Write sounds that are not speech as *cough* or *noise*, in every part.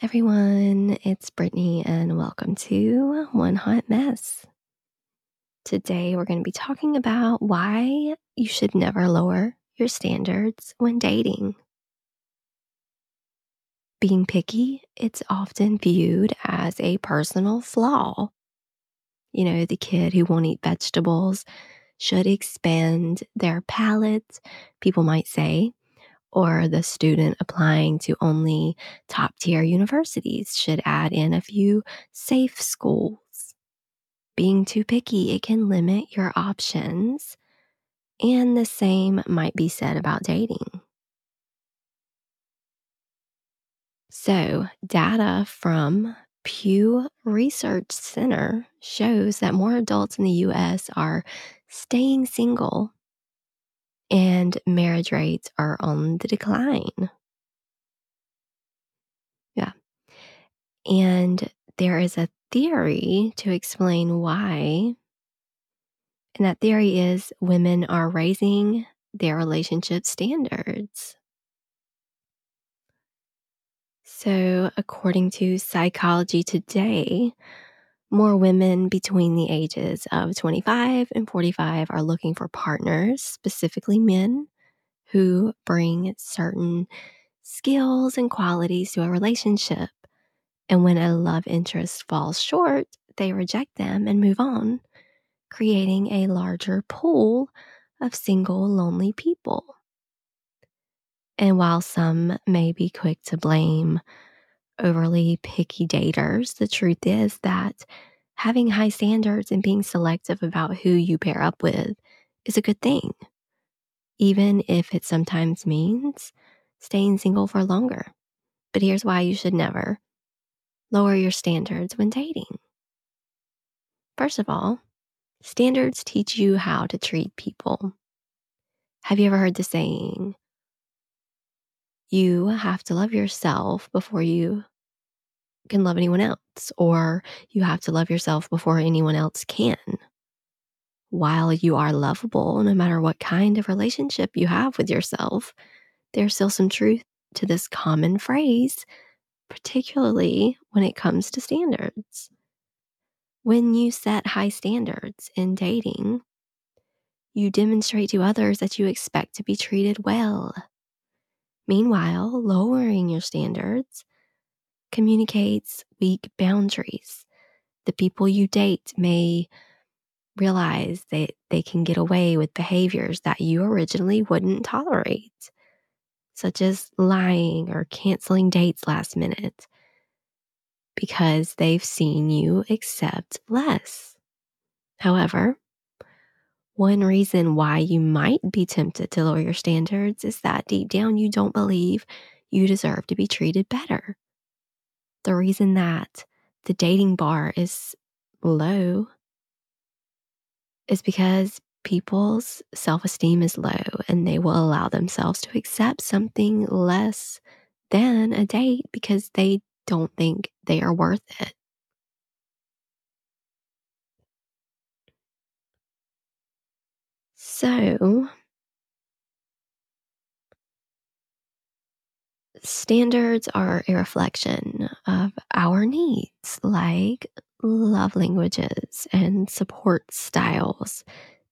everyone, it's Brittany, and welcome to One Hot Mess. Today, we're going to be talking about why you should never lower your standards when dating. Being picky, it's often viewed as a personal flaw. You know, the kid who won't eat vegetables should expand their palate, people might say, or the student applying to only top tier universities should add in a few safe schools. Being too picky, it can limit your options. And the same might be said about dating. So, data from Pew Research Center shows that more adults in the US are staying single and marriage rates are on the decline. Yeah. And there is a theory to explain why. And that theory is women are raising their relationship standards. So, according to Psychology Today, more women between the ages of 25 and 45 are looking for partners, specifically men, who bring certain skills and qualities to a relationship. And when a love interest falls short, they reject them and move on, creating a larger pool of single, lonely people. And while some may be quick to blame overly picky daters, the truth is that having high standards and being selective about who you pair up with is a good thing, even if it sometimes means staying single for longer. But here's why you should never lower your standards when dating. First of all, standards teach you how to treat people. Have you ever heard the saying, you have to love yourself before you can love anyone else, or you have to love yourself before anyone else can. While you are lovable, no matter what kind of relationship you have with yourself, there's still some truth to this common phrase, particularly when it comes to standards. When you set high standards in dating, you demonstrate to others that you expect to be treated well. Meanwhile, lowering your standards communicates weak boundaries. The people you date may realize that they can get away with behaviors that you originally wouldn't tolerate, such as lying or canceling dates last minute, because they've seen you accept less. However, one reason why you might be tempted to lower your standards is that deep down you don't believe you deserve to be treated better. The reason that the dating bar is low is because people's self esteem is low and they will allow themselves to accept something less than a date because they don't think they are worth it. So, standards are a reflection of our needs, like love languages and support styles.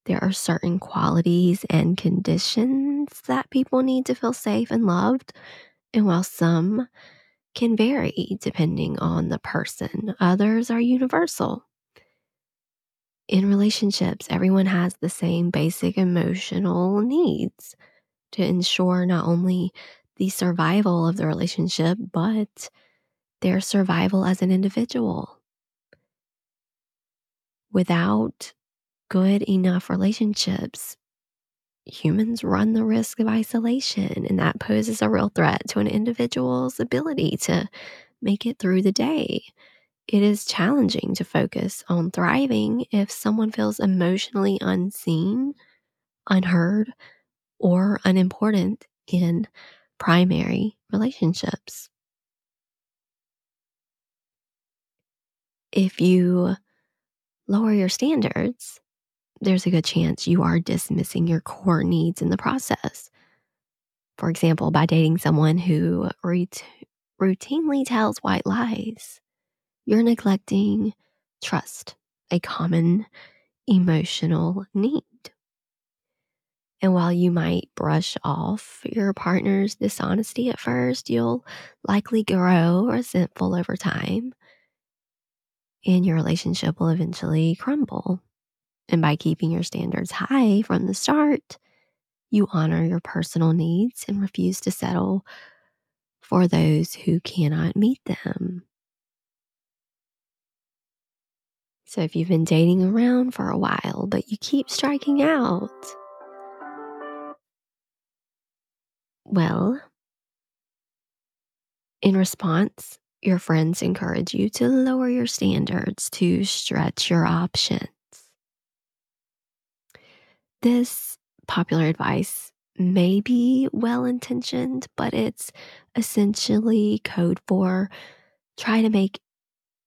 There are certain qualities and conditions that people need to feel safe and loved. And while some can vary depending on the person, others are universal in relationships, everyone has the same basic emotional needs to ensure not only the survival of the relationship, but their survival as an individual. Without good enough relationships, humans run the risk of isolation, and that poses a real threat to an individual's ability to make it through the day it is challenging to focus on thriving if someone feels emotionally unseen, unheard, or unimportant in primary relationships. If you lower your standards, there's a good chance you are dismissing your core needs in the process. For example, by dating someone who ret- routinely tells white lies, you're neglecting trust, a common emotional need. And while you might brush off your partner's dishonesty at first, you'll likely grow resentful over time and your relationship will eventually crumble. And by keeping your standards high from the start, you honor your personal needs and refuse to settle for those who cannot meet them. So, if you've been dating around for a while, but you keep striking out, well, in response, your friends encourage you to lower your standards to stretch your options. This popular advice may be well intentioned, but it's essentially code for try to make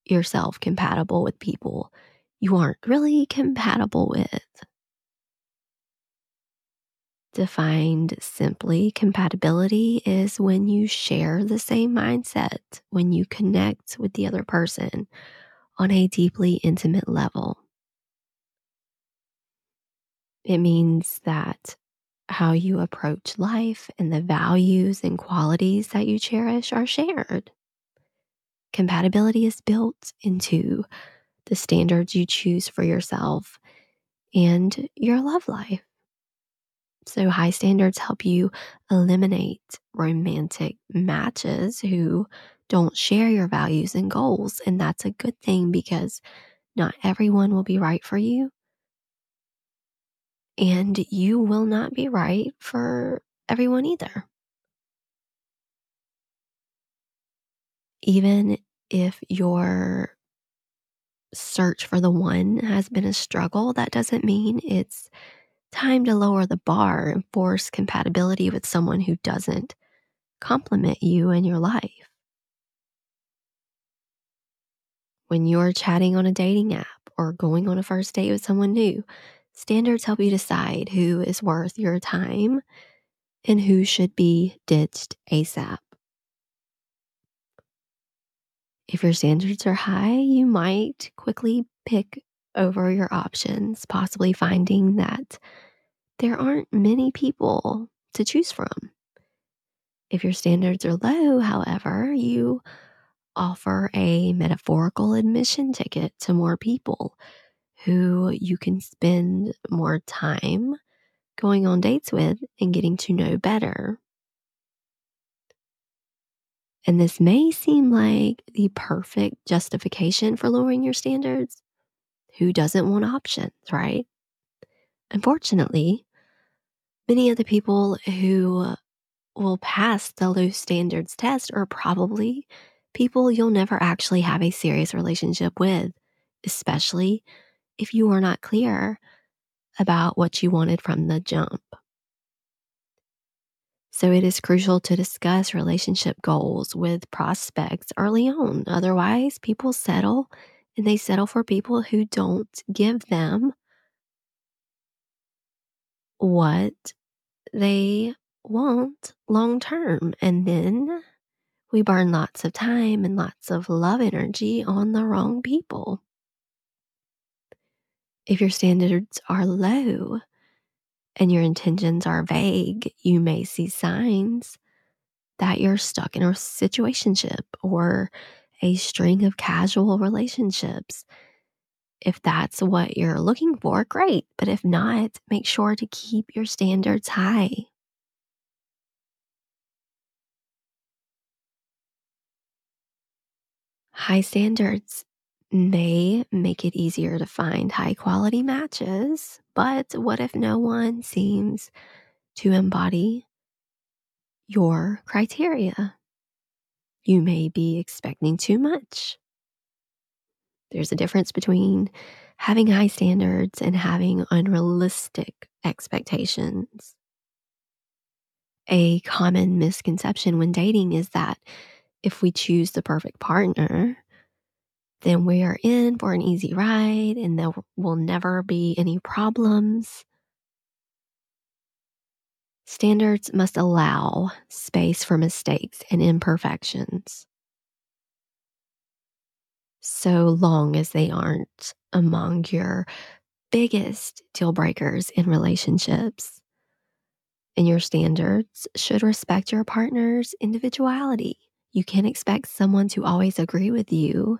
yourself compatible with people you aren't really compatible with. Defined simply, compatibility is when you share the same mindset, when you connect with the other person on a deeply intimate level. It means that how you approach life and the values and qualities that you cherish are shared. Compatibility is built into the standards you choose for yourself and your love life. So, high standards help you eliminate romantic matches who don't share your values and goals. And that's a good thing because not everyone will be right for you. And you will not be right for everyone either. Even if your search for the one has been a struggle, that doesn't mean it's time to lower the bar and force compatibility with someone who doesn't complement you and your life. When you're chatting on a dating app or going on a first date with someone new, standards help you decide who is worth your time and who should be ditched ASAP. If your standards are high, you might quickly pick over your options, possibly finding that there aren't many people to choose from. If your standards are low, however, you offer a metaphorical admission ticket to more people who you can spend more time going on dates with and getting to know better. And this may seem like the perfect justification for lowering your standards. Who doesn't want options, right? Unfortunately, many of the people who will pass the low standards test are probably people you'll never actually have a serious relationship with, especially if you are not clear about what you wanted from the jump. So it is crucial to discuss relationship goals with prospects early on. Otherwise, people settle and they settle for people who don't give them what they want long term. And then we burn lots of time and lots of love energy on the wrong people. If your standards are low, and your intentions are vague, you may see signs that you're stuck in a situationship or a string of casual relationships. If that's what you're looking for, great. But if not, make sure to keep your standards high. High standards may make it easier to find high quality matches, but what if no one seems to embody your criteria? You may be expecting too much. There's a difference between having high standards and having unrealistic expectations. A common misconception when dating is that if we choose the perfect partner, then we are in for an easy ride and there will never be any problems. Standards must allow space for mistakes and imperfections. so long as they aren't among your biggest deal breakers in relationships. And your standards should respect your partner's individuality. You can't expect someone to always agree with you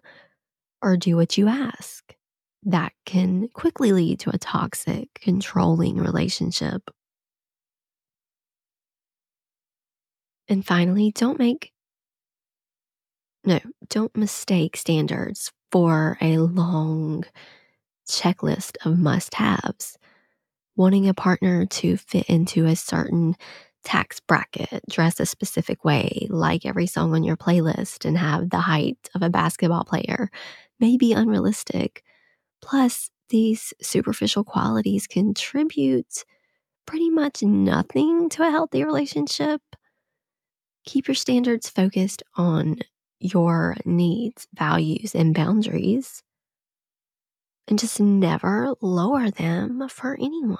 or do what you ask. That can quickly lead to a toxic, controlling relationship. And finally, don't make, no, don't mistake standards for a long checklist of must haves. Wanting a partner to fit into a certain tax bracket, dress a specific way, like every song on your playlist, and have the height of a basketball player may be unrealistic. Plus, these superficial qualities contribute pretty much nothing to a healthy relationship. Keep your standards focused on your needs, values, and boundaries, and just never lower them for anyone.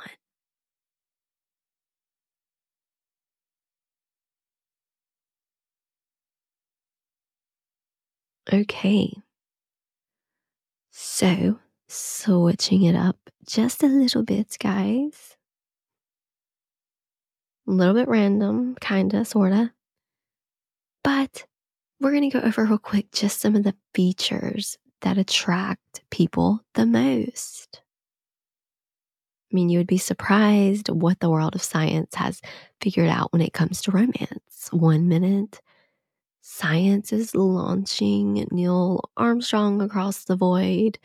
Okay. So, switching it up just a little bit, guys. A little bit random, kinda, sorta. But we're to go over real quick just some of the features that attract people the most. I mean, you would be surprised what the world of science has figured out when it comes to romance. One minute, science is launching Neil Armstrong across the void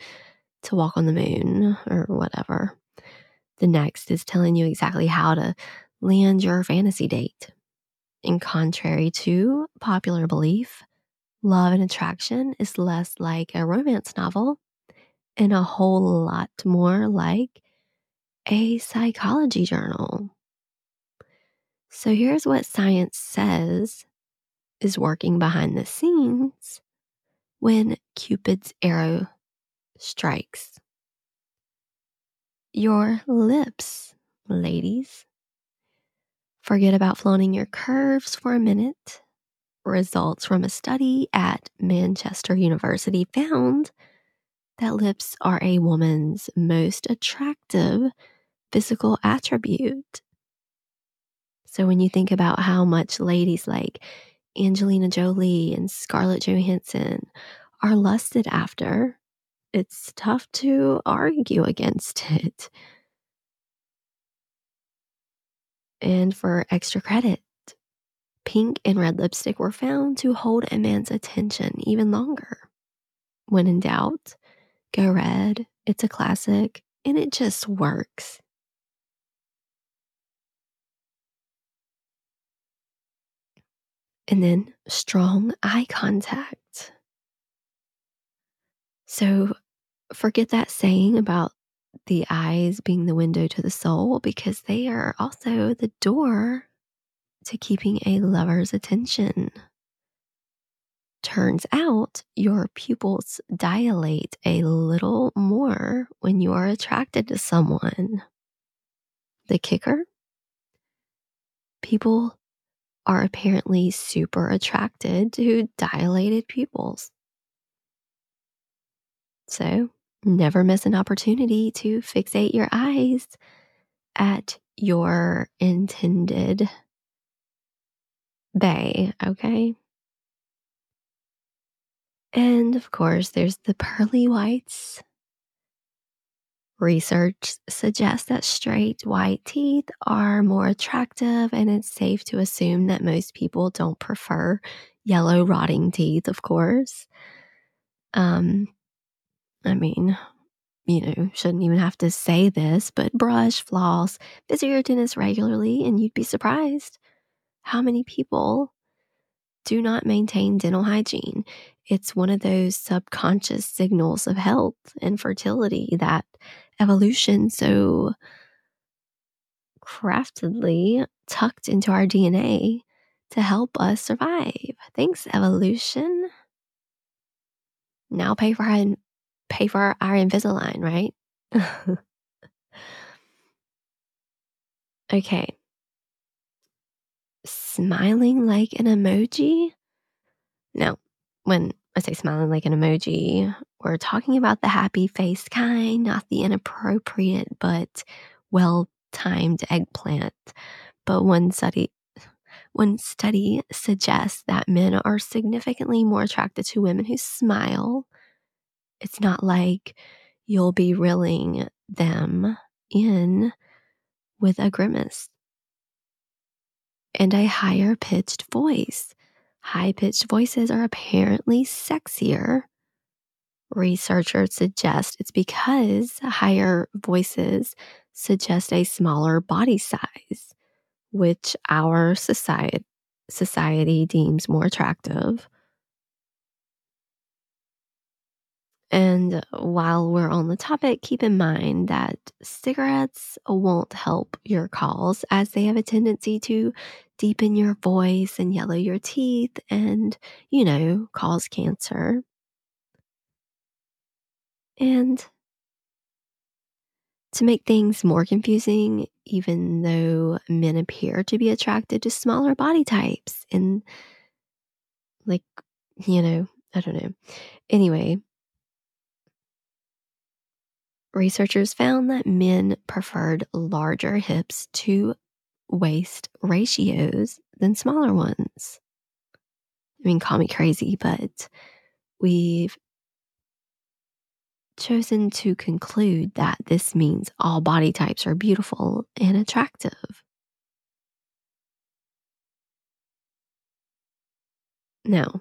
to walk on the moon or whatever. The next is telling you exactly how to land your fantasy date. In contrary to popular belief, love and attraction is less like a romance novel and a whole lot more like a psychology journal. So here's what science says is working behind the scenes when Cupid's arrow strikes. Your lips, ladies. Forget about flaunting your curves for a minute. Results from a study at Manchester University found that lips are a woman's most attractive physical attribute. So when you think about how much ladies like Angelina Jolie and Scarlett Johansson are lusted after, it's tough to argue against *laughs* it. And for extra credit, pink and red lipstick were found to hold a man's attention even longer. When in doubt, go red. It's a classic and it just works. And then strong eye contact. So forget that saying about the eyes being the window to the soul because they are also the door to keeping a lover's attention. Turns out your pupils dilate a little more when you are attracted to someone. The kicker? People are apparently super attracted to dilated pupils. So, never miss an opportunity to fixate your eyes at your intended bay, okay? And of course, there's the pearly whites. Research suggests that straight white teeth are more attractive, and it's safe to assume that most people don't prefer yellow, rotting teeth, of course. Um, I mean, you know, shouldn't even have to say this, but brush, floss, visit your dentist regularly, and you'd be surprised how many people do not maintain dental hygiene. It's one of those subconscious signals of health and fertility that evolution so craftedly tucked into our DNA to help us survive. Thanks, evolution. Now pay for our pay for our Invisalign, right? *laughs* okay. Smiling like an emoji? No, when I say smiling like an emoji. We're talking about the happy face kind, not the inappropriate but well timed eggplant. But one study one study suggests that men are significantly more attracted to women who smile. It's not like you'll be reeling them in with a grimace and a higher pitched voice. High pitched voices are apparently sexier. Researchers suggest it's because higher voices suggest a smaller body size, which our society, society deems more attractive. And while we're on the topic, keep in mind that cigarettes won't help your calls as they have a tendency to deepen your voice and yellow your teeth and, you know, cause cancer. And to make things more confusing, even though men appear to be attracted to smaller body types and, like, you know, I don't know. Anyway, researchers found that men preferred larger hips to waist ratios than smaller ones. I mean, call me crazy, but we've chosen to conclude that this means all body types are beautiful and attractive. Now,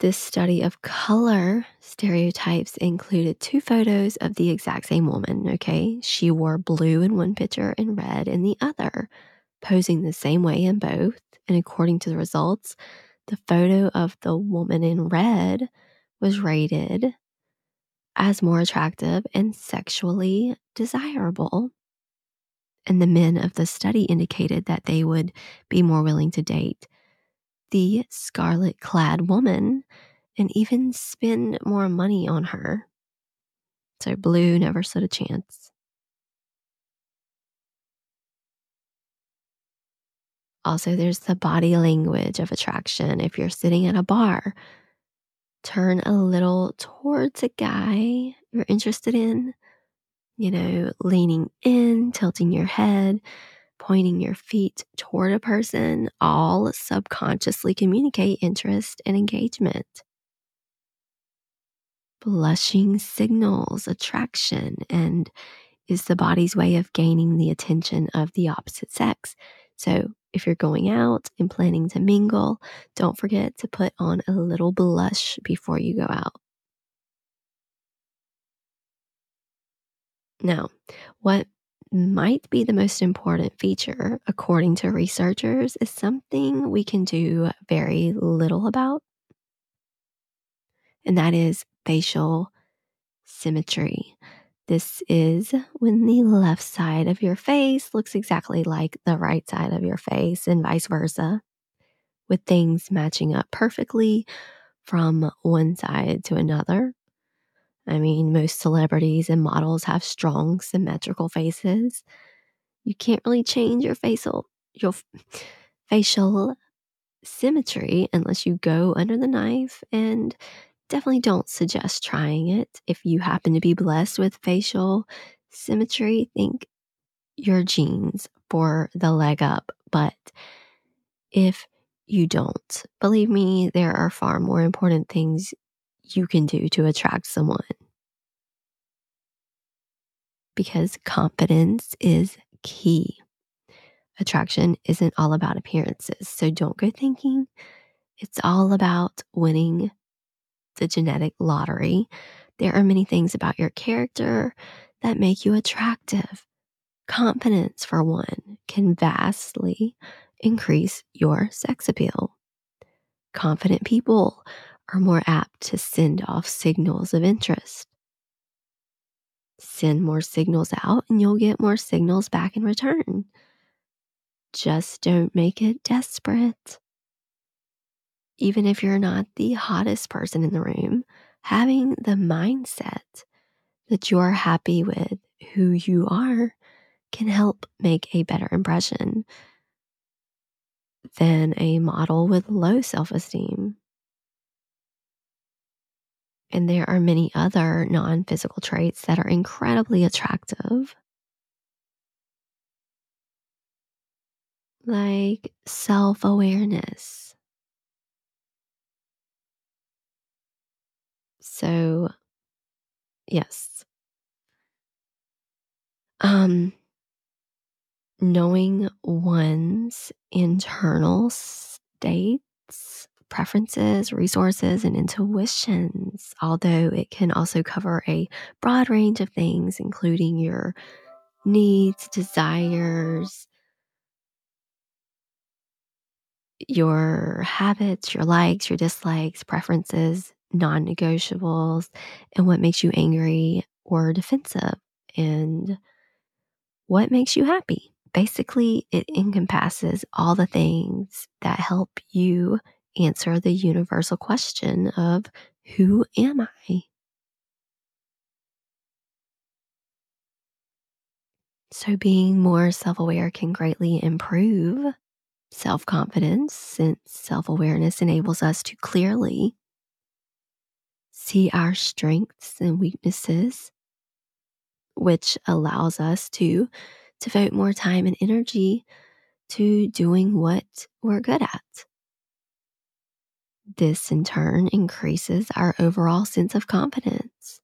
this study of color stereotypes included two photos of the exact same woman, okay? She wore blue in one picture and red in the other, posing the same way in both. And according to the results, the photo of the woman in red was rated as more attractive and sexually desirable. And the men of the study indicated that they would be more willing to date the scarlet clad woman and even spend more money on her. So Blue never stood a chance. Also, there's the body language of attraction. If you're sitting at a bar, turn a little towards a guy you're interested in, you know, leaning in, tilting your head, pointing your feet toward a person, all subconsciously communicate interest and engagement. Blushing signals attraction and is the body's way of gaining the attention of the opposite sex. So, if you're going out and planning to mingle, don't forget to put on a little blush before you go out. Now, what might be the most important feature, according to researchers, is something we can do very little about, and that is facial symmetry. This is when the left side of your face looks exactly like the right side of your face, and vice versa, with things matching up perfectly from one side to another. I mean, most celebrities and models have strong, symmetrical faces. You can't really change your facial your facial symmetry unless you go under the knife and definitely don't suggest trying it. If you happen to be blessed with facial symmetry, think your genes for the leg up. But if you don't, believe me, there are far more important things you can do to attract someone. Because confidence is key. Attraction isn't all about appearances. So don't go thinking it's all about winning the genetic lottery. There are many things about your character that make you attractive. Confidence, for one, can vastly increase your sex appeal. Confident people are more apt to send off signals of interest. Send more signals out and you'll get more signals back in return. Just don't make it desperate. Even if you're not the hottest person in the room, having the mindset that you're happy with who you are can help make a better impression than a model with low self esteem. And there are many other non physical traits that are incredibly attractive, like self awareness. So, yes. Um, knowing one's internal states, preferences, resources, and intuitions, although it can also cover a broad range of things, including your needs, desires, your habits, your likes, your dislikes, preferences, non negotiables, and what makes you angry or defensive, and what makes you happy. Basically, it encompasses all the things that help you answer the universal question of who am I? So, being more self aware can greatly improve self confidence since self awareness enables us to clearly see our strengths and weaknesses, which allows us to devote more time and energy to doing what we're good at. This in turn increases our overall sense of confidence.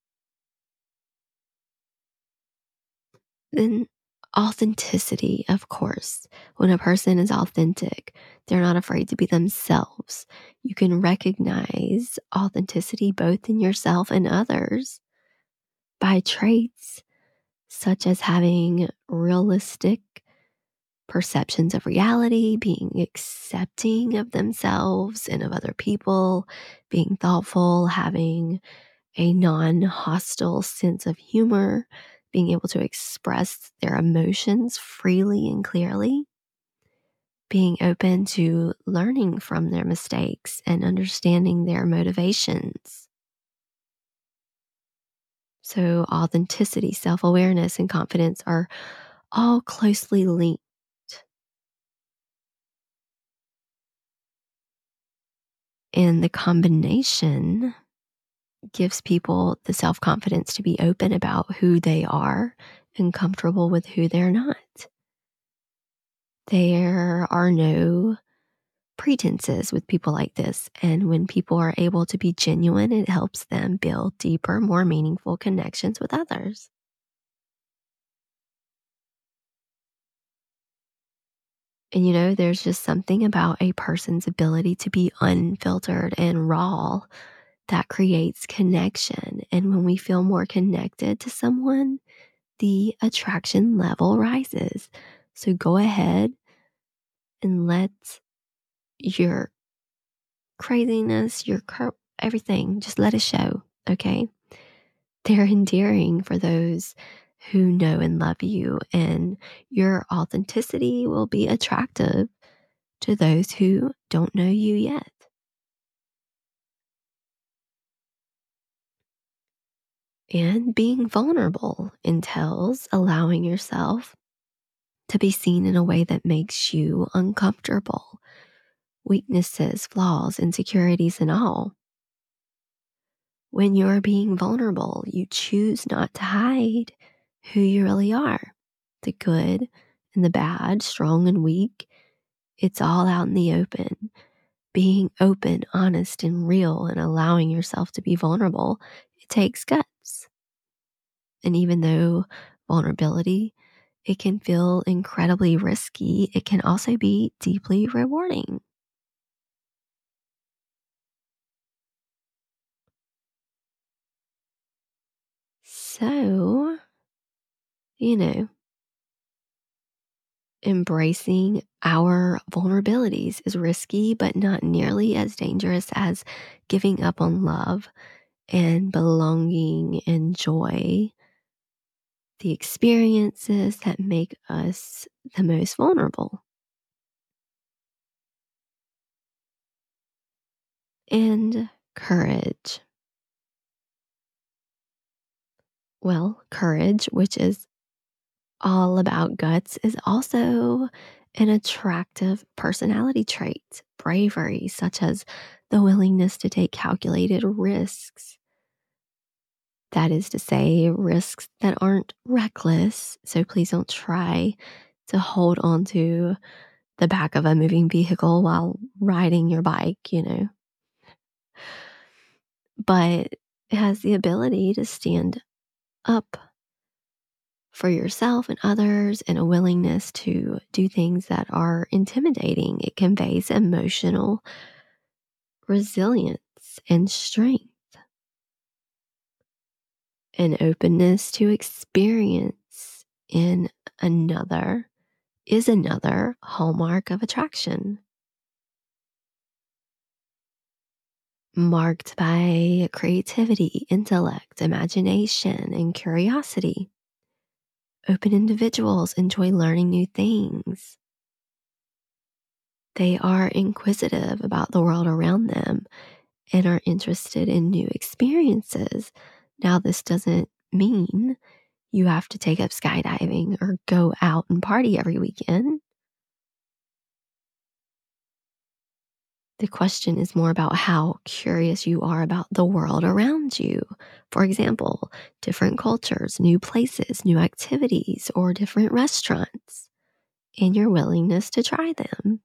Then, authenticity, of course. When a person is authentic, they're not afraid to be themselves. You can recognize authenticity both in yourself and others by traits such as having realistic perceptions of reality, being accepting of themselves and of other people, being thoughtful, having a non hostile sense of humor, being able to express their emotions freely and clearly, being open to learning from their mistakes and understanding their motivations. So, authenticity, self awareness, and confidence are all closely linked. And the combination gives people the self confidence to be open about who they are and comfortable with who they're not. There are no pretenses with people like this. And when people are able to be genuine, it helps them build deeper, more meaningful connections with others. And you know, there's just something about a person's ability to be unfiltered and raw that creates connection. And when we feel more connected to someone, the attraction level rises. So go ahead and let your craziness, your cur- everything, just let it show, okay? They're endearing for those who know and love you, and your authenticity will be attractive to those who don't know you yet. And being vulnerable entails allowing yourself to be seen in a way that makes you uncomfortable. Weaknesses, flaws, insecurities, and all. When you're being vulnerable, you choose not to hide who you really are the good and the bad, strong and weak. It's all out in the open. Being open, honest, and real, and allowing yourself to be vulnerable, it takes guts. And even though vulnerability, it can feel incredibly risky, it can also be deeply rewarding. So, you know, embracing our vulnerabilities is risky, but not nearly as dangerous as giving up on love and belonging and joy the experiences that make us the most vulnerable. And courage. Well, courage, which is all about guts, is also an attractive personality trait, bravery, such as the willingness to take calculated risks. That is to say, risks that aren't reckless. So please don't try to hold onto the back of a moving vehicle while riding your bike, you know. But it has the ability to stand up for yourself and others and a willingness to do things that are intimidating. It conveys emotional resilience and strength, and openness to experience in another is another hallmark of attraction. Marked by creativity, intellect, imagination, and curiosity. Open individuals enjoy learning new things. They are inquisitive about the world around them and are interested in new experiences. Now, this doesn't mean you have to take up skydiving or go out and party every weekend. The question is more about how curious you are about the world around you. For example, different cultures, new places, new activities, or different restaurants, and your willingness to try them.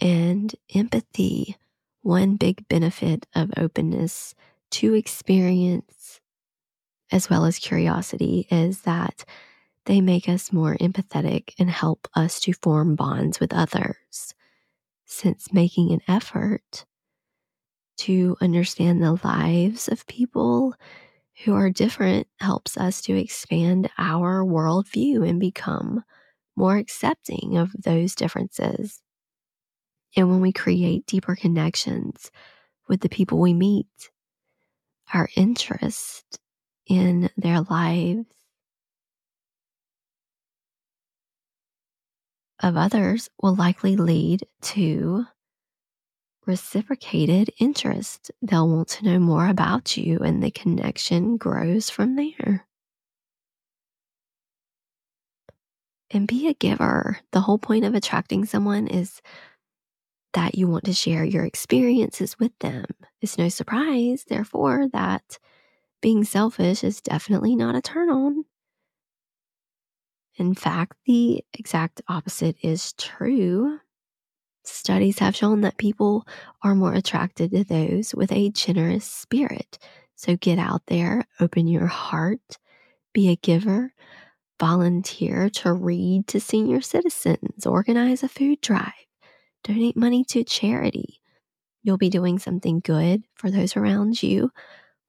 And empathy, one big benefit of openness to experience as well as curiosity is that they make us more empathetic and help us to form bonds with others. Since making an effort to understand the lives of people who are different helps us to expand our worldview and become more accepting of those differences. And when we create deeper connections with the people we meet, our interest in their lives of others will likely lead to reciprocated interest. They'll want to know more about you, and the connection grows from there. And be a giver. The whole point of attracting someone is that you want to share your experiences with them. It's no surprise, therefore, that being selfish is definitely not a turn on. In fact, the exact opposite is true. Studies have shown that people are more attracted to those with a generous spirit. So get out there, open your heart, be a giver, volunteer to read to senior citizens, organize a food drive, donate money to charity. You'll be doing something good for those around you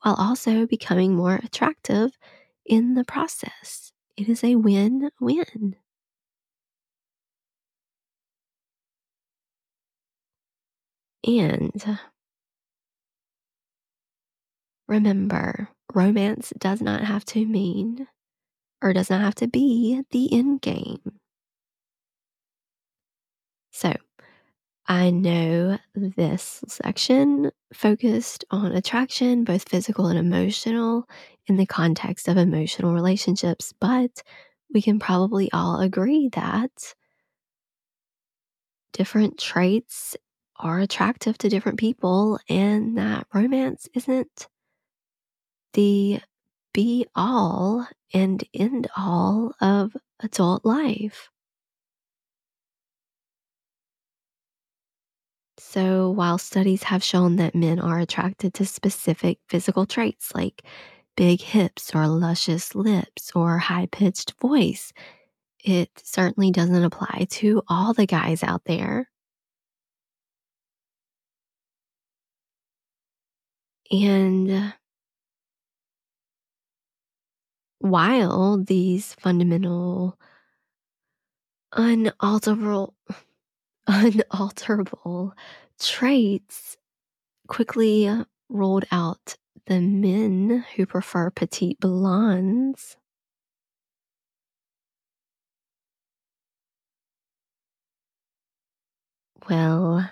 while also becoming more attractive in the process. It is a win win. And remember, romance does not have to mean or does not have to be the end game. So, I know this section focused on attraction, both physical and emotional, in the context of emotional relationships, but we can probably all agree that different traits are attractive to different people and that romance isn't the be all and end all of adult life. So, while studies have shown that men are attracted to specific physical traits like big hips or luscious lips or high pitched voice, it certainly doesn't apply to all the guys out there. And while these fundamental, unalterable, unalterable traits quickly rolled out the men who prefer petite blondes. Well,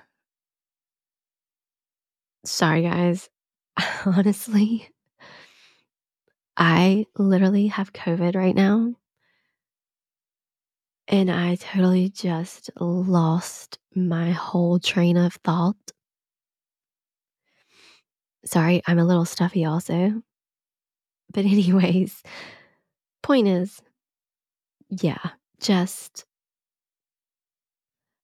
sorry guys. *laughs* Honestly, I literally have COVID right now. And I totally just lost my whole train of thought. Sorry, I'm a little stuffy also. But, *laughs* anyways, point is, yeah, just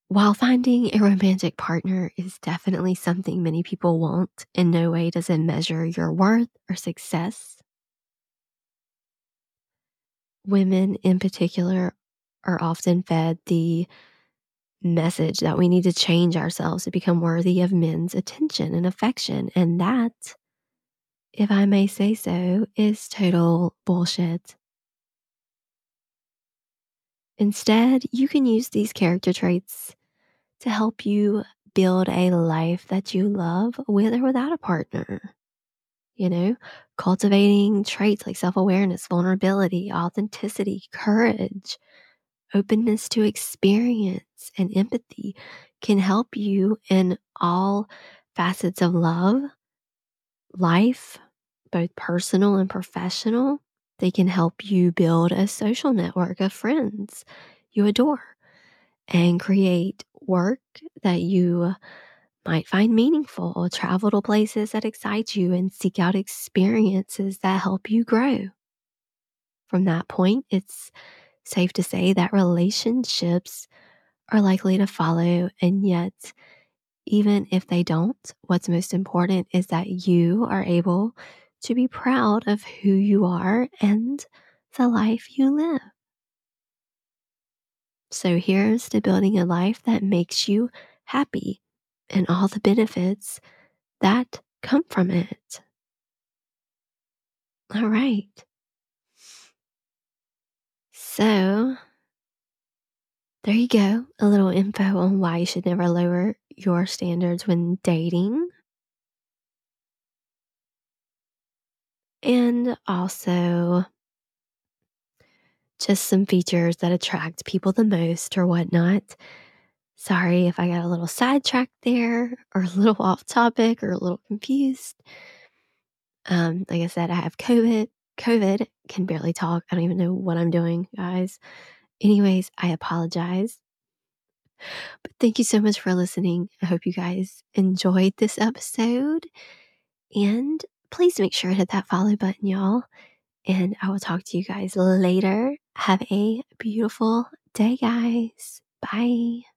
while finding a romantic partner is definitely something many people want, in no way does it measure your worth or success. Women in particular are often fed the message that we need to change ourselves to become worthy of men's attention and affection. And that, if I may say so, is total bullshit. Instead, you can use these character traits to help you build a life that you love with or without a partner. You know, cultivating traits like self awareness, vulnerability, authenticity, courage, openness to experience, and empathy can help you in all facets of love, life, both personal and professional. They can help you build a social network of friends you adore and create work that you might find meaningful, Or travel to places that excite you, and seek out experiences that help you grow. From that point, it's safe to say that relationships are likely to follow, and yet, even if they don't, what's most important is that you are able to be proud of who you are and the life you live. So, here's to building a life that makes you happy and all the benefits that come from it. All right. So, there you go. A little info on why you should never lower your standards when dating. And also, just some features that attract people the most or whatnot. Sorry if I got a little sidetracked there or a little *laughs* off topic or a little confused. Um, like I said, I have COVID. COVID can barely talk. I don't even know what I'm doing, guys. Anyways, I apologize. But thank you so much for listening. I hope you guys enjoyed this episode. And please make sure to hit that follow button, y'all. And I will talk to you guys later. Have a beautiful day, guys. Bye.